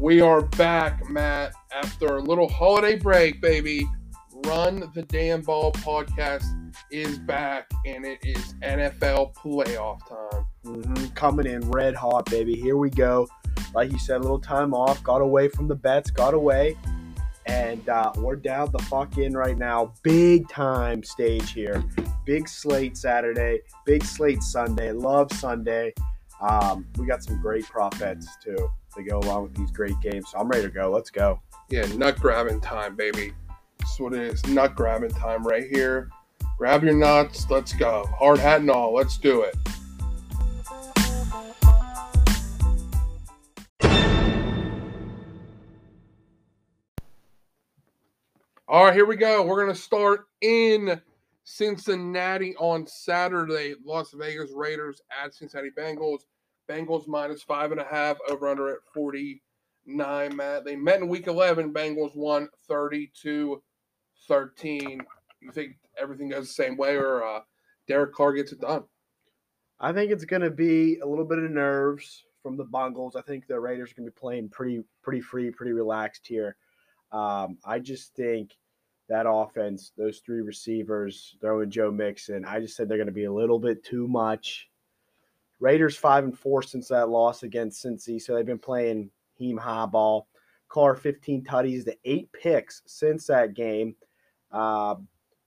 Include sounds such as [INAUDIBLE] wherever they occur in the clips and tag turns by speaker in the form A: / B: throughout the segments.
A: We are back, Matt, after a little holiday break, baby. Run the Damn Ball podcast is back, and it is NFL playoff time.
B: hmm Coming in red hot, baby. Here we go. Like you said, a little time off. Got away from the bets. Got away, and uh, we're down the fuck in right now. Big time stage here. Big slate Saturday. Big slate Sunday. Love Sunday. Um, we got some great prop bets too to go along with these great games. So I'm ready to go. Let's go.
A: Yeah, nut grabbing time, baby. That's what it is. Nut grabbing time right here. Grab your nuts. Let's go. Hard hat and all. Let's do it. All right, here we go. We're going to start in Cincinnati on Saturday. Las Vegas Raiders at Cincinnati Bengals. Bengals minus five and a half, over under at 49, Matt. They met in week 11. Bengals won 32 13. You think everything goes the same way, or uh, Derek Carr gets it done?
B: I think it's going to be a little bit of nerves from the Bungles. I think the Raiders are going to be playing pretty, pretty free, pretty relaxed here. Um, I just think that offense, those three receivers, throwing Joe Mixon, I just said they're going to be a little bit too much. Raiders five and four since that loss against Cincy, so they've been playing heem high ball. Carr 15 tutties to eight picks since that game. Uh,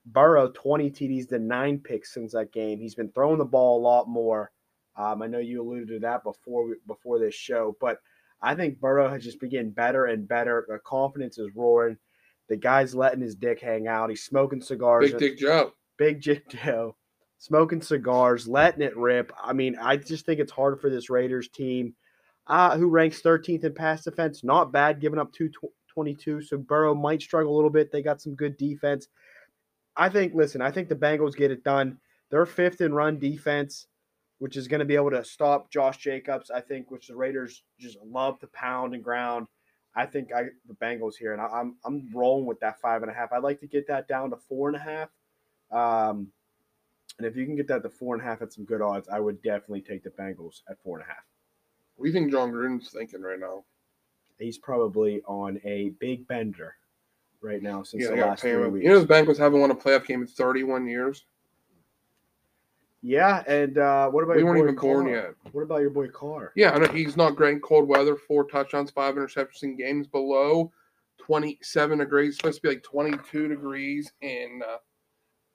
B: Burrow 20 TDs to nine picks since that game. He's been throwing the ball a lot more. Um, I know you alluded to that before before this show, but I think Burrow has just been getting better and better. The confidence is roaring. The guy's letting his dick hang out. He's smoking cigars.
A: Big Dick Joe.
B: Big Dick Joe, smoking cigars, letting it rip. I mean, I just think it's hard for this Raiders team, uh, who ranks 13th in pass defense. Not bad, giving up 222. So Burrow might struggle a little bit. They got some good defense. I think, listen, I think the Bengals get it done. They're fifth in run defense, which is going to be able to stop Josh Jacobs, I think, which the Raiders just love to pound and ground. I think I the Bengals here, and I, I'm I'm rolling with that five and a half. I'd like to get that down to four and a half. Um, and if you can get that to four and a half at some good odds, I would definitely take the Bengals at four and a half.
A: What do you think John Gruden's thinking right now?
B: He's probably on a big bender right now since
A: Yeah,
B: the last three weeks.
A: You know, the Bengals haven't won a playoff game in 31 years.
B: yeah, and uh, what about
A: We
B: your
A: weren't
B: boy
A: even born yet.
B: What about your boy Carr?
A: Yeah, I know he's not great in cold weather. Four touchdowns, five interceptions in games below 27 degrees. It's supposed to be like 22 degrees in uh,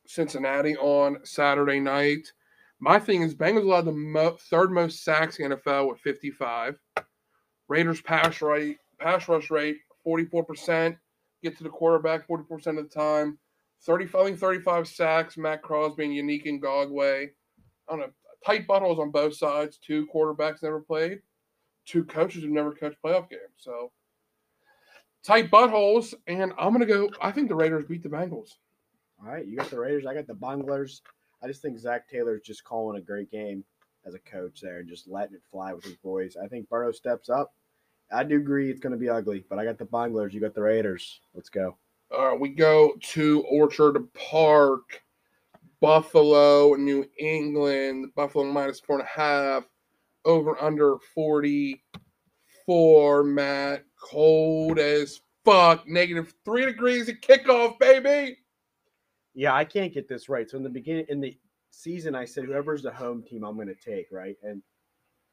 A: Cincinnati on Saturday night. My thing is, Bengals allowed the mo- third most sacks in NFL with 55. Raiders pass rate, pass rush rate, 44%. Get to the quarterback 40% of the time. 35, I think 35 sacks. Maxx Crosby and Yannick Ngakoue. I don't know. Tight buttholes on both sides. Two quarterbacks never played. Two coaches who never coached playoff games. So tight buttholes. And I'm going to go. I think the Raiders beat the Bengals.
B: All right, you got the Raiders. I got the Bunglers. I just think Zac Taylor's just calling a great game as a coach there and just letting it fly with his boys. I think Burrow steps up. I do agree it's going to be ugly, but I got the Bunglers. You got the Raiders. Let's go.
A: All right, we go to Orchard Park, Buffalo, New England. Buffalo minus four and a half, over under 44. Matt, cold as fuck, negative three degrees at kickoff, baby.
B: Yeah, I can't get this right. So in the beginning, in the season, I said whoever's the home team, I'm going to take right, and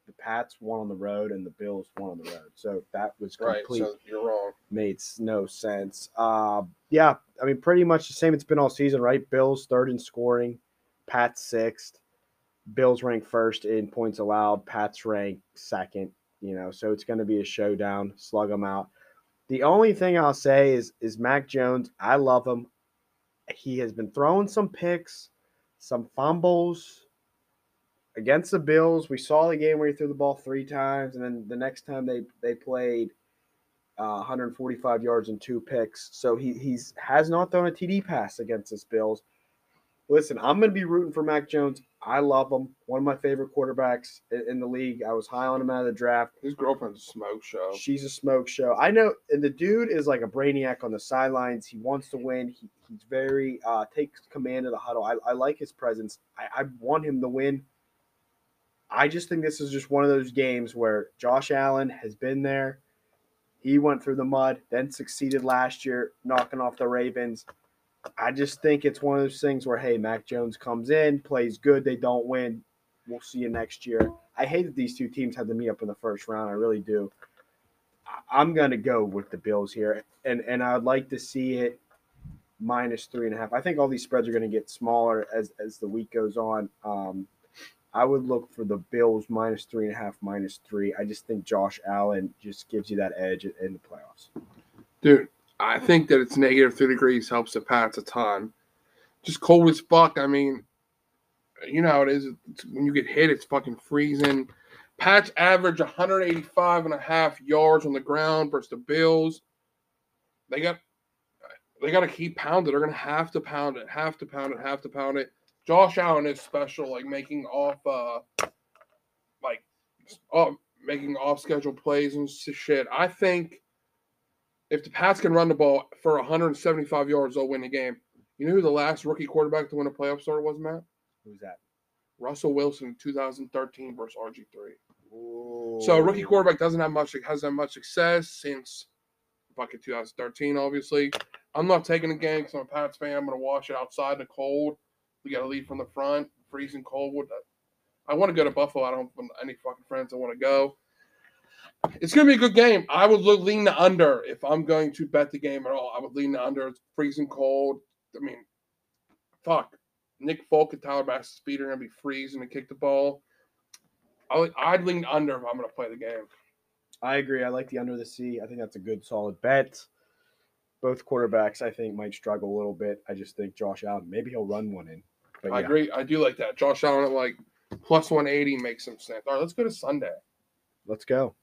B: the Pats won on the road and the Bills won on the road. So that was
A: Right, so you're wrong.
B: made s- no sense. Uh, yeah, I mean, pretty much the same it's been all season, right? Bills third in scoring, Pats sixth. Bills rank first in points allowed, Pats rank second. You know, so it's going to be a showdown. Slug them out. The only thing I'll say is is Mac Jones. I love him. He has been throwing some picks, some fumbles against the Bills. We saw the game where he threw the ball three times, and then the next time they they played, uh, 145 yards and two picks. So he he's has not thrown a TD pass against this Bills. Listen, I'm going to be rooting for Mac Jones. I love him. One of my favorite quarterbacks in, the league. I was high on him out of the draft.
A: His girlfriend's a smoke show.
B: She's a smoke show. I know, and the dude is like a brainiac on the sidelines. He wants to win. He, he's very uh, takes command of the huddle. I, I like his presence. I, I want him to win. I just think this is just one of those games where Josh Allen has been there. He went through the mud, then succeeded last year, knocking off the Ravens. I just think it's one of those things where, hey, Mac Jones comes in, plays good, they don't win. We'll see you next year. I hate that these two teams had to meet up in the first round. I really do. I'm gonna go with the Bills here, and and I'd like to see it minus three and a half. I think all these spreads are going to get smaller as as the week goes on. Um, I would look for the Bills minus three and a half, minus three. I just think Josh Allen just gives you that edge in the playoffs.
A: Dude, I think that it's negative three degrees helps the Pats a ton. Just cold as fuck. I mean, you know how it is. It's, when you get hit, it's fucking freezing. Pats average 185 and a half yards on the ground versus the Bills. They got they got to keep pounding. They're gonna have to pound it, have to pound it, have to pound it. Josh Allen is special, like making off, uh, like, off, making off schedule plays and shit. I think if the Pats can run the ball for 175 yards, they'll win the game. You know who the last rookie quarterback to win a playoff start was, Matt?
B: Who's that?
A: Russell Wilson 2013 versus RG3. So a rookie quarterback doesn't have much hasn't had much success since fucking 2013. Obviously, I'm not taking the game because I'm a Pats fan. I'm gonna watch it outside in the cold. We got to lead from the front, freezing cold. I want to go to Buffalo. I don't have any fucking friends I want to go. It's gonna be a good game. I would look, lean the under if I'm going to bet the game at all. I would lean the under. It's freezing cold. I mean, fuck. Nick Folk and Tyler Bass's speed are gonna be freezing to kick the ball. I I'd lean under if I'm gonna play the game.
B: I agree. I like the under the C. I think that's a good solid bet. Both quarterbacks, I think, might struggle a little bit. I just think Josh Allen, maybe he'll run one in. But
A: I
B: yeah,
A: agree. I do like that. Josh Allen at like plus 180 makes some sense. All right, let's go to Sunday.
B: let's go.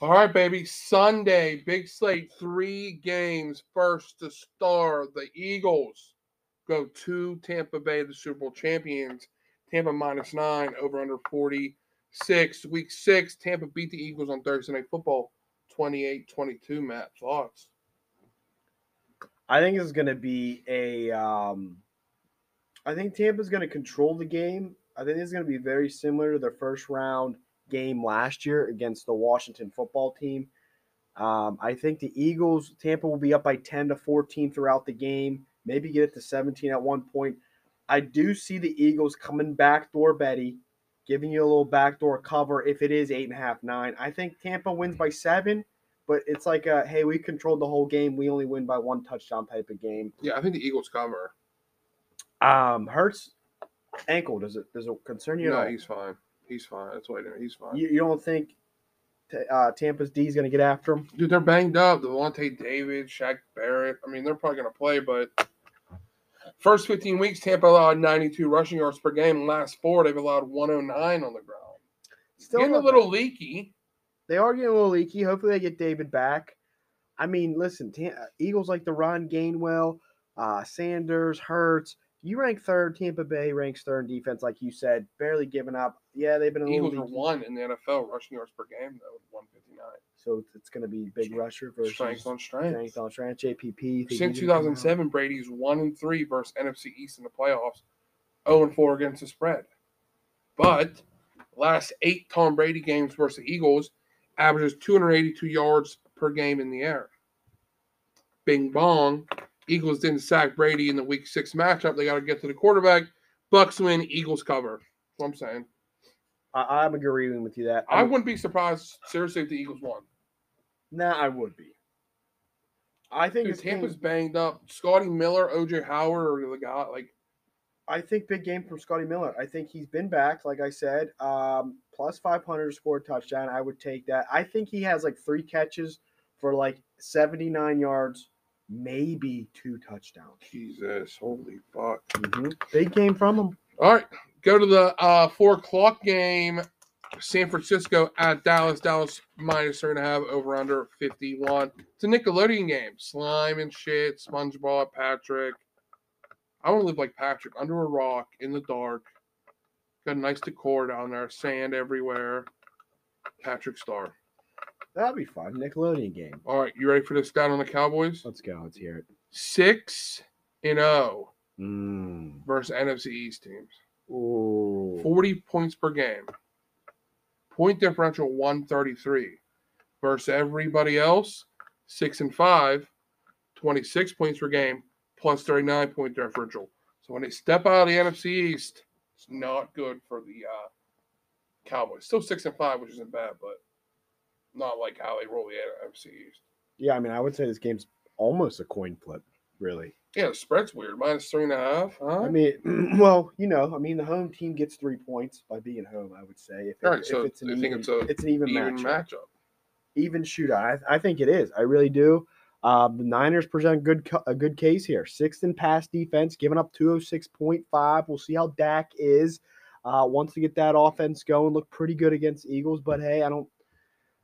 A: All right, baby. Sunday, big slate, three games. First to start, the Eagles go to Tampa Bay, the Super Bowl champions. Tampa minus nine, over under 46. Week six, Tampa beat the Eagles on Thursday Night Football 28 22. Matt, thoughts?
B: I think is going to be a. Um, I think Tampa's going to control the game. I think it's going to be very similar to their first round game last year against the Washington football team. Um, I think the Eagles, Tampa will be up by 10 to 14 throughout the game, maybe get it to 17 at one point. I do see the Eagles coming backdoor Betty, giving you a little backdoor cover if it is eight and a half, nine. I think Tampa wins by seven, but it's like a hey, we controlled the whole game. We only win by one touchdown type of game.
A: Yeah, I think the Eagles cover.
B: Um, Hurts ankle does it does it concern you?
A: No, he's fine. He's fine. That's why he's fine.
B: You, you don't think t- uh, Tampa's D is going to get after him?
A: Dude, they're banged up. Lavonte David, Shaq Barrett. I mean, they're probably going to play, but first 15 weeks, Tampa allowed 92 rushing yards per game. Last four, they've allowed 109 on the ground.
B: Still
A: Getting a little
B: bad.
A: leaky.
B: They are getting a little leaky. Hopefully, they get David back. I mean, listen, Tam- Eagles like to run Gainwell, uh, Sanders, Hurts. You rank third. Tampa Bay ranks third in defense, like you said, barely giving up. Yeah, they've been a little
A: Eagles are one in the NFL rushing yards per game, though, with 159.
B: So it's going to be big rusher versus
A: Strength on strength.
B: strength on strength. JPP.
A: Since
B: come out.
A: 2007, Brady's one and three versus NFC East in the playoffs, 0 and four against the spread. But last eight Tom Brady games versus the Eagles averages 282 yards per game in the air. Bing bong. Eagles didn't sack Brady in the Week Six matchup. They got to get to the quarterback. Bucks win. Eagles cover. That's what I'm saying.
B: I, I'm agreeing with you that.
A: I
B: I'm-
A: wouldn't be surprised seriously if the Eagles won.
B: Nah, I would be. I think
A: Dude,
B: this game-
A: Tampa's banged up. Scotty Miller, OJ Howard are the guy. Like
B: I think big game from Scotty Miller. I think he's been back, like I said. Um, plus 500 to score touchdown. I would take that. I think he has like three catches for like 79 yards, maybe two touchdowns.
A: Jesus, holy fuck.
B: Big game from them.
A: All right, go to the uh, four o'clock game. San Francisco at Dallas. Dallas minus three and a half over under 51. It's a Nickelodeon game. Slime and shit. SpongeBob, Patrick. I want to live like Patrick under a rock in the dark. Got a nice decor down there. Sand everywhere. Patrick Star.
B: That'd be fun. Nickelodeon game.
A: All right, you ready for this stat on the Cowboys?
B: Let's go. Let's hear it.
A: Six and zero
B: Mm.
A: versus NFC East teams.
B: Ooh.
A: 40 points per game. Point differential 133 versus everybody else, 6 and 5, 26 points per game, plus 39 point differential. So when they step out of the NFC East, it's not good for the uh, Cowboys. Still 6 and 5, which isn't bad, but not like how they roll the NFC East.
B: Yeah, I mean, I would say this game's almost a coin flip, really.
A: Yeah, the spread's weird. Minus three and a half. Huh?
B: I mean, [CLEARS THROAT] well, you know, I mean, the home team gets three points by being home. I would say if, it-
A: right,
B: if
A: so
B: it's an even,
A: it's a
B: it's an even,
A: even
B: matchup.
A: matchup.
B: even shootout. I, I think it is. I really do. Um, the Niners present good a good case here. Sixth in pass defense, giving up 206.5. We'll see how Dak is. Uh, once to get that offense going, look pretty good against Eagles. But hey, I don't.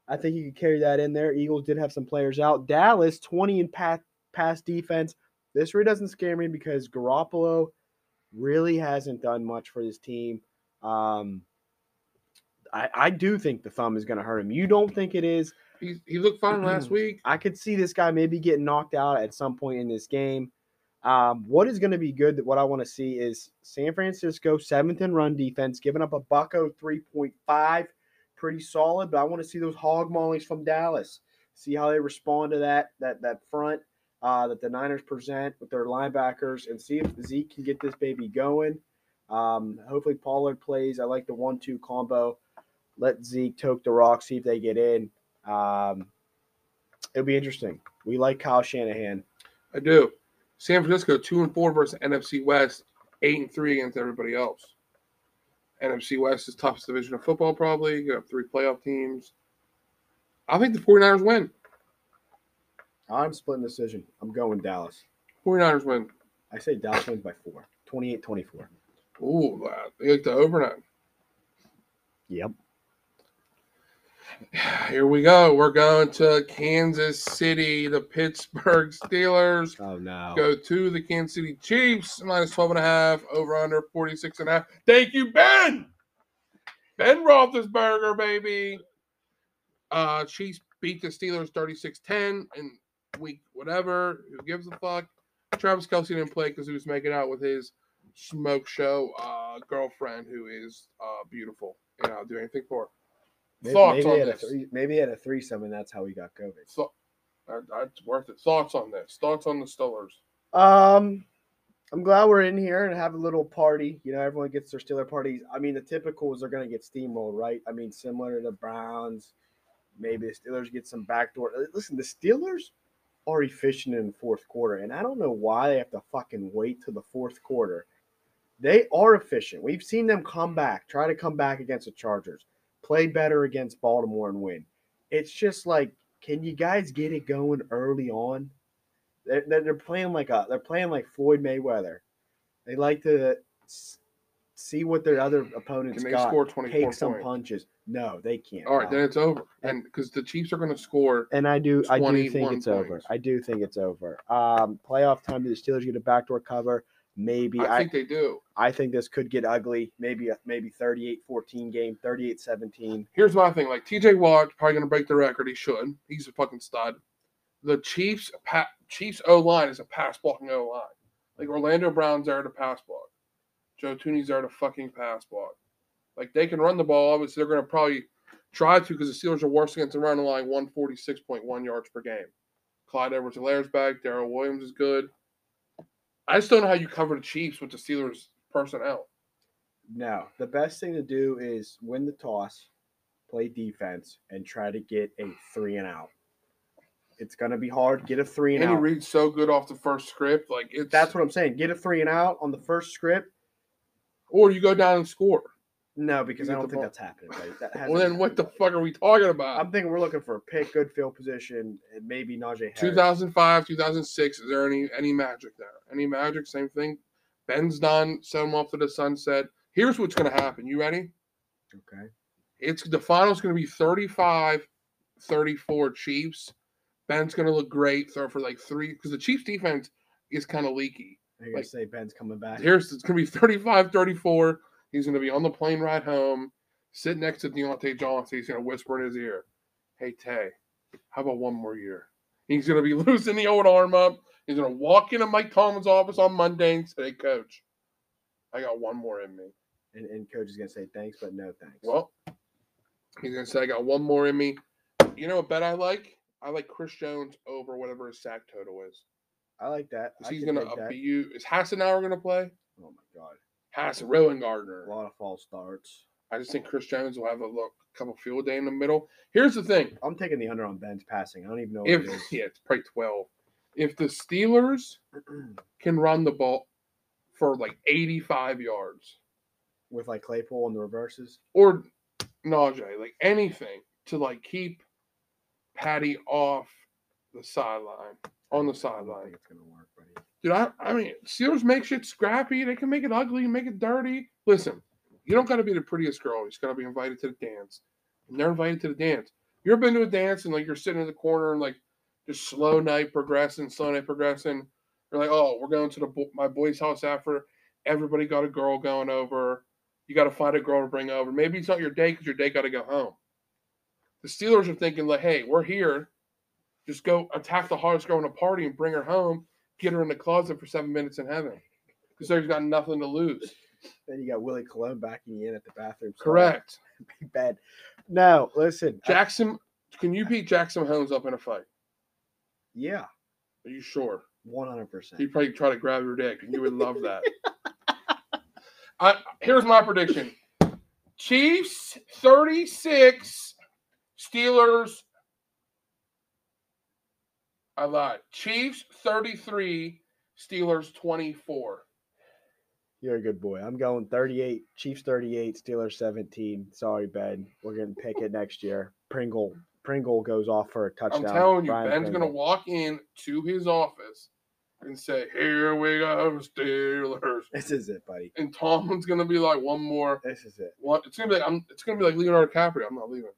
B: I think you could carry that in there. Eagles did have some players out. Dallas 20 in pass pass defense. This really doesn't scare me because Garoppolo really hasn't done much for this team. Um, I, I do think the thumb is going to hurt him. You don't think it is?
A: He, he looked fine last week.
B: I could see this guy maybe getting knocked out at some point in this game. Um, what is going to be good? That what I want to see is San Francisco seventh in run defense, giving up a bucko three point five, pretty solid. But I want to see those hog mollies from Dallas. See how they respond to that that that front uh, that the Niners present with their linebackers, and see if Zeke can get this baby going. Um, hopefully Pollard plays. I like the one-two combo. Let Zeke toke the rock, see if they get in. Um, it'll be interesting. We like Kyle Shanahan.
A: I do. San Francisco two and four versus NFC West, eight and three against everybody else. NFC West is toughest division of football, probably. You have three playoff teams. I think the 49ers win.
B: I'm splitting the decision. I'm going Dallas.
A: 49ers win.
B: I say Dallas wins by four. 28-24.
A: Ooh, that. They like the overnight.
B: Yep.
A: Here we go. We're going to Kansas City. The Pittsburgh Steelers [LAUGHS]
B: Oh no.
A: go to the Kansas City Chiefs, minus 12 and a half, over under 46 and a half. Thank you, Ben. Ben Roethlisberger, baby. Uh, Chiefs beat the Steelers 36-10 in week whatever. Who gives a fuck? Travis Kelce didn't play because he was making out with his smoke show uh, girlfriend, who is uh, beautiful. And I'll do anything for her.
B: Maybe,
A: Thoughts
B: maybe
A: on
B: he had a
A: this?
B: three, maybe he had a threesome and that's how he got COVID.
A: So, that's worth it. Thoughts on this? Thoughts on the Steelers?
B: Um, I'm glad we're in here and have a little party. You know, everyone gets their Steeler parties. I mean, the typicals are going to get steamrolled, right? I mean, similar to the Browns. Maybe the Steelers get some backdoor. uh, Listen, the Steelers are efficient in the fourth quarter, and I don't know why they have to fucking wait to the fourth quarter. They are efficient. We've seen them come back, try to come back against the Chargers, play better against Baltimore and win. It's just like, can you guys get it going early on? They're, they're, playing like a they're playing like Floyd Mayweather. They like to see what their other opponents
A: Can they
B: got.
A: score 24
B: take some
A: points?
B: punches. No, they can't.
A: All right, then it's over.
B: And-
A: because the Chiefs are going to score,
B: and I do I do think it's over. I do think it's over. Um, playoff time. Do the Steelers get a backdoor cover? Maybe.
A: I
B: I,
A: think they do.
B: I think this could get ugly. Maybe a maybe 38-14 game, 38-17.
A: Here's my thing: like TJ Watt probably going to break the record. He should. He's a fucking stud. The Chiefs, pa- Chiefs O line is a pass blocking O line. Like Orlando Brown's there to pass block. Joe Thuney's there to fucking pass block. Like they can run the ball. Obviously, they're going to probably try to because the Steelers are worse against the run line, one forty six point one yards per game. Clyde Edwards-Hilaire's back. Darrel Williams is good. I just don't know how you cover the Chiefs with the Steelers personnel.
B: No, the best thing to do is win the toss, play defense, and try to get a three and out. It's gonna be hard. Get a three and
A: Andy
B: out.
A: reads so good off the first script. Like it's
B: That's what I'm saying. Get a three and out on the first script.
A: or you go down and score.
B: No, because I don't think
A: ball.
B: that's happening. Buddy. That [LAUGHS]
A: Well, then what the fuck are we talking about?
B: I'm thinking we're looking for a pick, good field position, and maybe Najee Harris.
A: 2005, 2006. Is there any any magic there? Any magic? Same thing. Ben's done. Send him off to the sunset. Here's what's going to happen. You ready?
B: Okay.
A: It's the final's going to be 35 34 Chiefs. Ben's going to look great. Throw for like three because the Chiefs defense is kind of leaky.
B: Gonna
A: Like-
B: say Ben's coming back.
A: Here's it's going to be 35 34. He's going to be on the plane ride home, sit next to Diontae Johnson. He's going to whisper in his ear, Hey, Tay, how about one more year? He's going to be [LAUGHS] loosening the old arm up. He's going to walk into Mike Tomlin's office on Monday and say, Coach, I got one more in me.
B: And, and coach is gonna say thanks, but no thanks.
A: Well, he's gonna say I got one more in me. You know what bet I like? I like Chris Jones over whatever his sack total is.
B: I like that. I
A: He's
B: take that.
A: be you. Is Hassenauer gonna play?
B: Oh my god,
A: Hassan, Rowan Gardner.
B: a lot of false starts.
A: I just think Chris Jones will have a look, couple field day in the middle. Here's the thing:
B: I'm taking the under on Ben's passing. I don't even know
A: if
B: it
A: yeah, it's probably twelve. If the Steelers [CLEARS THROAT] can run the ball for like 85 yards
B: with like Claypool and the reverses.
A: or Najee, like anything to like keep Patty off the sideline, on the sideline.
B: it's gonna work.
A: Dude, I, I mean, Steelers make shit scrappy. They can make it ugly, make it dirty. Listen, you don't got to be the prettiest girl. You just got to be invited to the dance. And they're invited to the dance. You ever been to a dance and like you're sitting in the corner and like just slow night progressing, slow night progressing. You're like, oh, we're going to the my boy's house after. Everybody got a girl going over. You got to find a girl to bring over. Maybe it's not your day because your day got to go home. The Steelers are thinking like, hey, we're here. Just go attack the hottest girl in a party and bring her home get her in the closet for seven minutes in heaven because there's got nothing to lose.
B: Then you got Willie Colon backing you in at the bathroom.
A: Correct. [LAUGHS]
B: Big bad. No, listen. I-
A: Jackson, can you beat Jackson Holmes up in a fight?
B: yeah,
A: Are you sure?
B: one hundred percent.
A: He'd probably try to grab your dick, and you would love that. [LAUGHS] I, here's my prediction: Chiefs 36, Steelers. I lied. Chiefs 33, Steelers 24.
B: You're a good boy. I'm going 38. Chiefs 38. Steelers 17. Sorry, Ben. We're gonna pick it next year. Pringle. Pringle goes off for a touchdown.
A: I'm telling you,
B: Brian
A: Ben's gonna walk in to his office and say, "Here we go, Steelers,"
B: This is it, buddy.
A: and Tomlin's gonna be like, "One more."
B: This is it.
A: One, it's gonna be like, I'm, it's gonna be like Leonardo DiCaprio. I'm not leaving.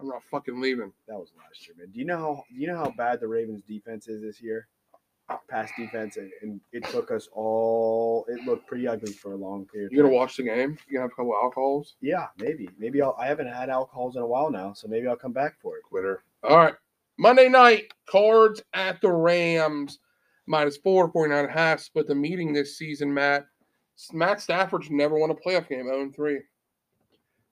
A: I'm not fucking leaving.
B: That was last year, man. Do you know how do you know how bad the Ravens defense is this year? Pass defense, and, and it took us all. It looked pretty ugly for a long period. of
A: You gonna watch the game? You gonna have a couple alcohols?
B: Yeah, maybe. Maybe I'll. I haven't had alcohols in a while now, so maybe I'll come back for it.
A: Quitter. All right. Monday night, cards at the Rams, minus four, 49 and a half. Split the meeting this season, Matt. Matt Stafford's never won a playoff game, 0 3.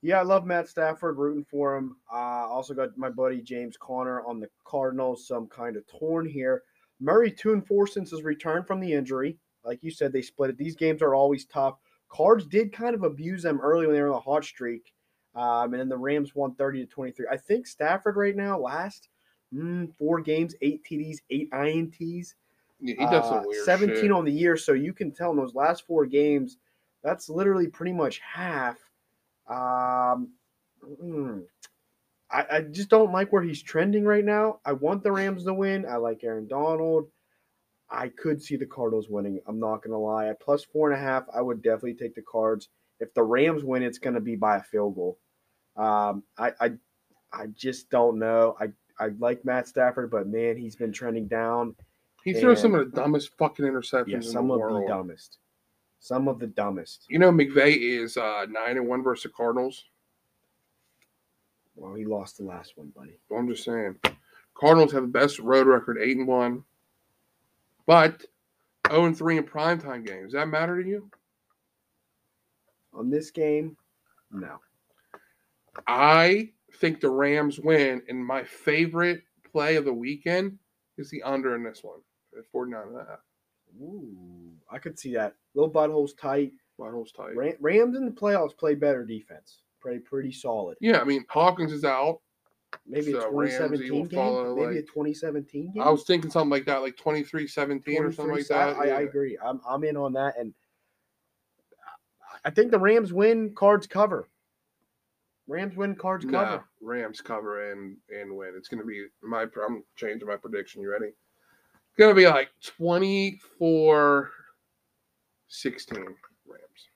B: Yeah, I love Matt Stafford, rooting for him. Uh, also got my buddy James Conner on the Cardinals, some kind of torn here. Murray two and four since his return from the injury. Like you said, they split it. These games are always tough. Cards did kind of abuse them early when they were on a hot streak, um, and then the Rams won thirty to twenty three. I think Stafford right now last mm, four games, eight TDs, eight INTs.
A: Yeah, he does some
B: Uh,
A: weird
B: 17
A: shit.
B: on the year, so you can tell in those last four games, that's literally pretty much half. Um, mm, I, I just don't like where he's trending right now. I want the Rams to win. I like Aaron Donald. I could see the Cardinals winning. I'm not gonna lie. At plus four and a half, I would definitely take the Cards. If the Rams win, it's gonna be by a field goal. Um, I, I, I just don't know. I, I like Matt Stafford, but man, he's been trending down.
A: He throws some of the dumbest fucking interceptions
B: Yeah,
A: in
B: some
A: the
B: of
A: world.
B: the dumbest. Some of the dumbest.
A: You know, McVay is uh, nine and one versus the Cardinals.
B: Well, he lost the last one, buddy.
A: Well, I'm just saying, Cardinals have the best road record, eight and one, but zero and three in primetime games. Does that matter to you?
B: On this game, no.
A: I think the Rams win, and my favorite play of the weekend is the under in this one at 49 and a half.
B: Ooh, I could see that. Little buttholes tight.
A: Rivals tight.
B: Ram- Rams in the playoffs play better defense. Play pretty solid.
A: Yeah, I mean Hawkins is out.
B: Maybe a
A: So Ramsey
B: 2017 game.
A: follow,
B: Maybe a 2017 game.
A: I was thinking something like that, like 23-17 or something like that.
B: I, I agree. I'm I'm in on that, and I think the Rams win. Cards cover. Rams win. Cards
A: No,
B: cover.
A: Rams cover and and win. It's gonna be my. I'm changing my prediction. You ready? It's gonna be like 24 16 Rams.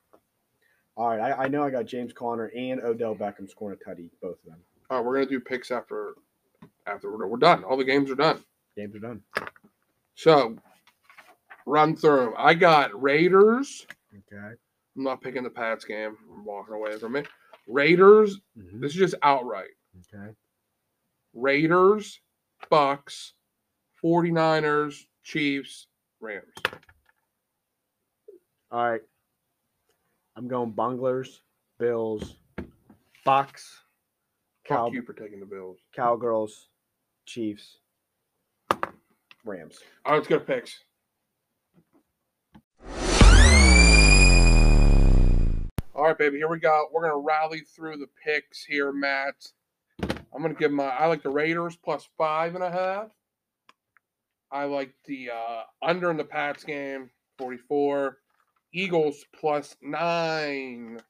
B: All right, I, I know I got James Conner and Odell Beckham scoring a tutty, both of them.
A: All right, we're gonna do picks after after we're, we're done. All the games are done.
B: Games are done.
A: So run through. I got Raiders.
B: Okay.
A: I'm not picking the Pats game. I'm walking away from it. Raiders.
B: Mhm.
A: This is just outright.
B: Okay.
A: Raiders, Bucks, 49ers, Chiefs, Rams.
B: All right. I'm going Bunglers, Bills, Bucks,
A: Fuck
B: Cow,
A: you for taking the Bills.
B: Cowgirls, Chiefs, Rams.
A: All right, let's go to picks. All right, baby, here we go. We're gonna rally through the picks here, Matt. I'm gonna give my. I like the Raiders plus five and a half. I like the uh, under in the Pats game, 44. Eagles plus nine.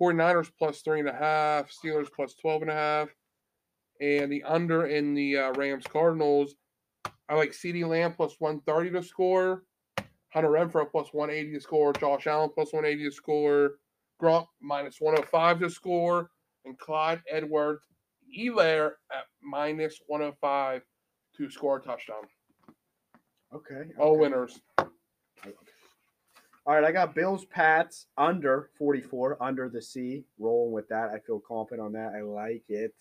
A: 49ers plus three and a half. Steelers plus 12 and a half. And the under in the uh, Rams Cardinals. I like CeeDee Lamb plus 130 to score. Hunter Renfrow plus 180 to score. Josh Allen plus 180 to score. Gronk minus 105 to score. And Clyde Edwards Hilaire at minus 105 to score a touchdown.
B: Okay.
A: All winners.
B: All right, I got Bills Pats under 44, under the C. Rolling with that. I feel confident on that. I like it.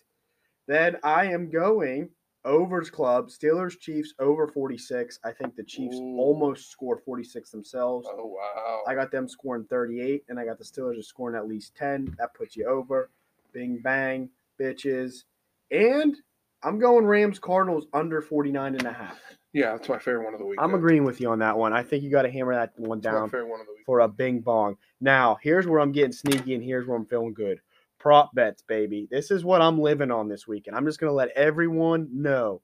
B: Then I am going overs club, Steelers Chiefs over 46. I think the Chiefs
A: Ooh.
B: almost scored 46 themselves.
A: Oh, wow.
B: I got them scoring 38, and I got the Steelers scoring at least 10. That puts you over. Bing bang, bitches. And I'm going Rams Cardinals under 49 and a half.
A: Yeah, that's my favorite one of the week.
B: I'm agreeing with you on that one. I think you got to hammer that one down
A: one of the week.
B: for a bing bong. Now, here's where I'm getting sneaky and here's where I'm feeling good. Prop bets, baby. This is what I'm living on this weekend. I'm just going to let everyone know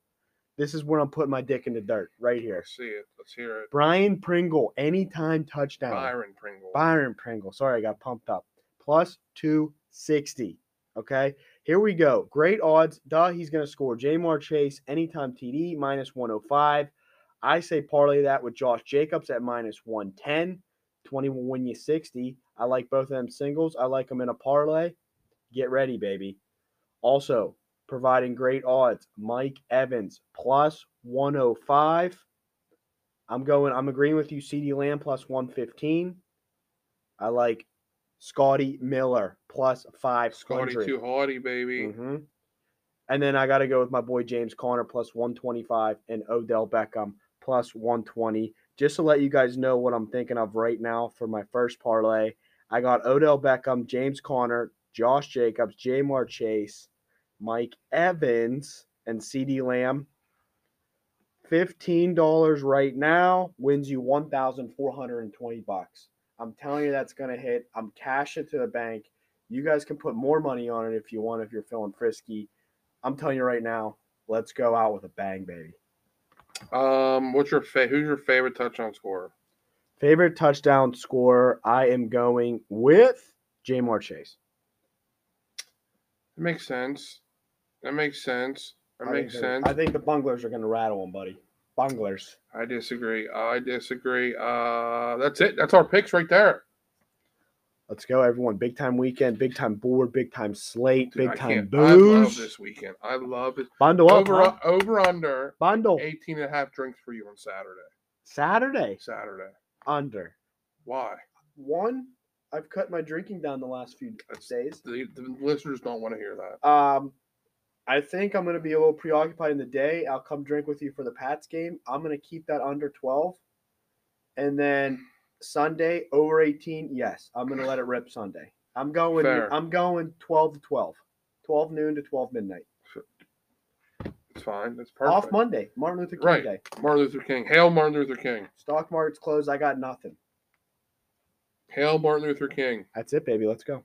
B: this is where I'm putting my dick in the dirt right here.
A: Let's see it. Let's hear it.
B: Brian Pringle, anytime touchdown.
A: Byron Pringle.
B: Byron Pringle. Sorry, I got pumped up. Plus 260. Okay. Here we go. Great odds. Duh, he's going to score. Ja'Marr Chase, anytime TD, minus 105. I say parlay that with Josh Jacobs at minus 110. 20 will win you 60. I like both of them singles. I like them in a parlay. Get ready, baby. Also, providing great odds. Mike Evans plus 105. I'm going, I'm agreeing with you. CeeDee Lamb plus 115. I like Scotty Miller plus 500.
A: Scotty too haughty, baby.
B: Mhm. And then I got to go with my boy James Conner plus 125 and Odell Beckham plus 120. Just to let you guys know what I'm thinking of right now for my first parlay. I got Odell Beckham, James Conner, Josh Jacobs, Ja'Marr Chase, Mike Evans, and CeeDee Lamb. $15 right now wins you 1,420 bucks. I'm telling you that's going to hit. I'm cashing to the bank. You guys can put more money on it if you want, if you're feeling frisky. I'm telling you right now, let's go out with a bang, baby.
A: Um, what's your fa- who's your favorite touchdown scorer?
B: Favorite touchdown scorer, I am going with Ja'Marr Chase.
A: It makes sense. That makes sense. That
B: I
A: makes sense.
B: I think the bunglers are going to rattle him, buddy. Bunglers.
A: I disagree. I disagree. Uh, that's it. That's our picks right there.
B: Let's go, everyone. Big time weekend, big time board, big time slate,
A: Dude, I
B: big time
A: can't- I love
B: booze.
A: this weekend. I love it.
B: Bundle up.
A: Over,
B: huh?
A: over under
B: Bundle.
A: 18 and a half drinks for you on Saturday.
B: Saturday.
A: Saturday.
B: Under.
A: Why?
B: One, I've cut my drinking down the last few
A: That's-
B: days.
A: The, the listeners don't want to hear that.
B: Um, I think I'm going to be a little preoccupied in the day. I'll come drink with you for the Pats game. I'm going to keep that under 12. And then Sunday over 18. Yes, I'm going to let it rip Sunday. I'm going
A: Fair.
B: I'm going 12 to 12. 12 noon to 12 midnight.
A: It's fine. That's perfect.
B: Off Monday, Martin Luther King
A: Right.
B: Day.
A: Martin Luther King. Hail Martin Luther King.
B: Stock market's closed. I got nothing.
A: Hail Martin Luther King.
B: That's it, baby. Let's go.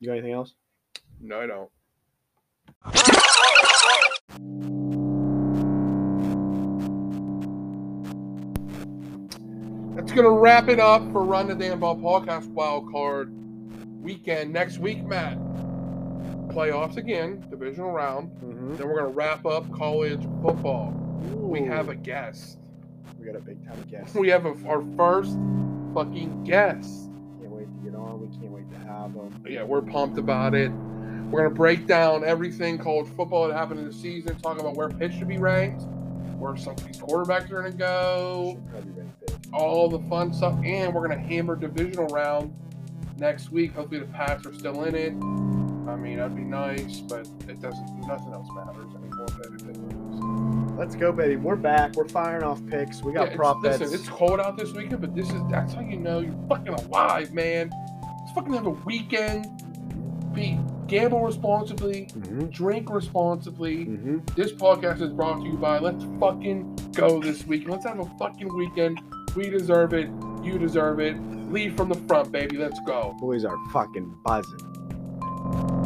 B: You got anything else?
A: No, I don't. That's gonna wrap it up for Run the Damn Ball podcast wild card weekend. Next week, Matt. Playoffs again, divisional round.
B: Mm-hmm.
A: Then we're gonna wrap up college football. We have a guest.
B: we got a big time guest.
A: We have a, our first fucking guest.
B: can't wait to get on. We can't wait to have him.
A: yeah, we're pumped about it. We're gonna break down everything college football that happened in the season, talk about where pitch should be ranked, where some of these quarterbacks are go,
B: probably be big.
A: all the fun stuff, and we're gonna hammer divisional round next week. Hopefully the Pats are still in it. I mean, that'd be nice, but it doesn't. Nothing else matters anymore. Baby.
B: Let's go, baby. We're back. We're firing off picks. We got
A: Yeah,
B: prop
A: it's,
B: bets.
A: listen, it's cold out this weekend, but this is that's how you know you're fucking alive, man. Let's fucking have a weekend. Be gamble responsibly,
B: Mhm,
A: drink responsibly.
B: mhm.
A: This podcast is brought to you by Let's fucking go this week. Let's have a fucking weekend. We deserve it. You deserve it. Lead from the front, baby. Let's go.
B: Boys are fucking buzzing.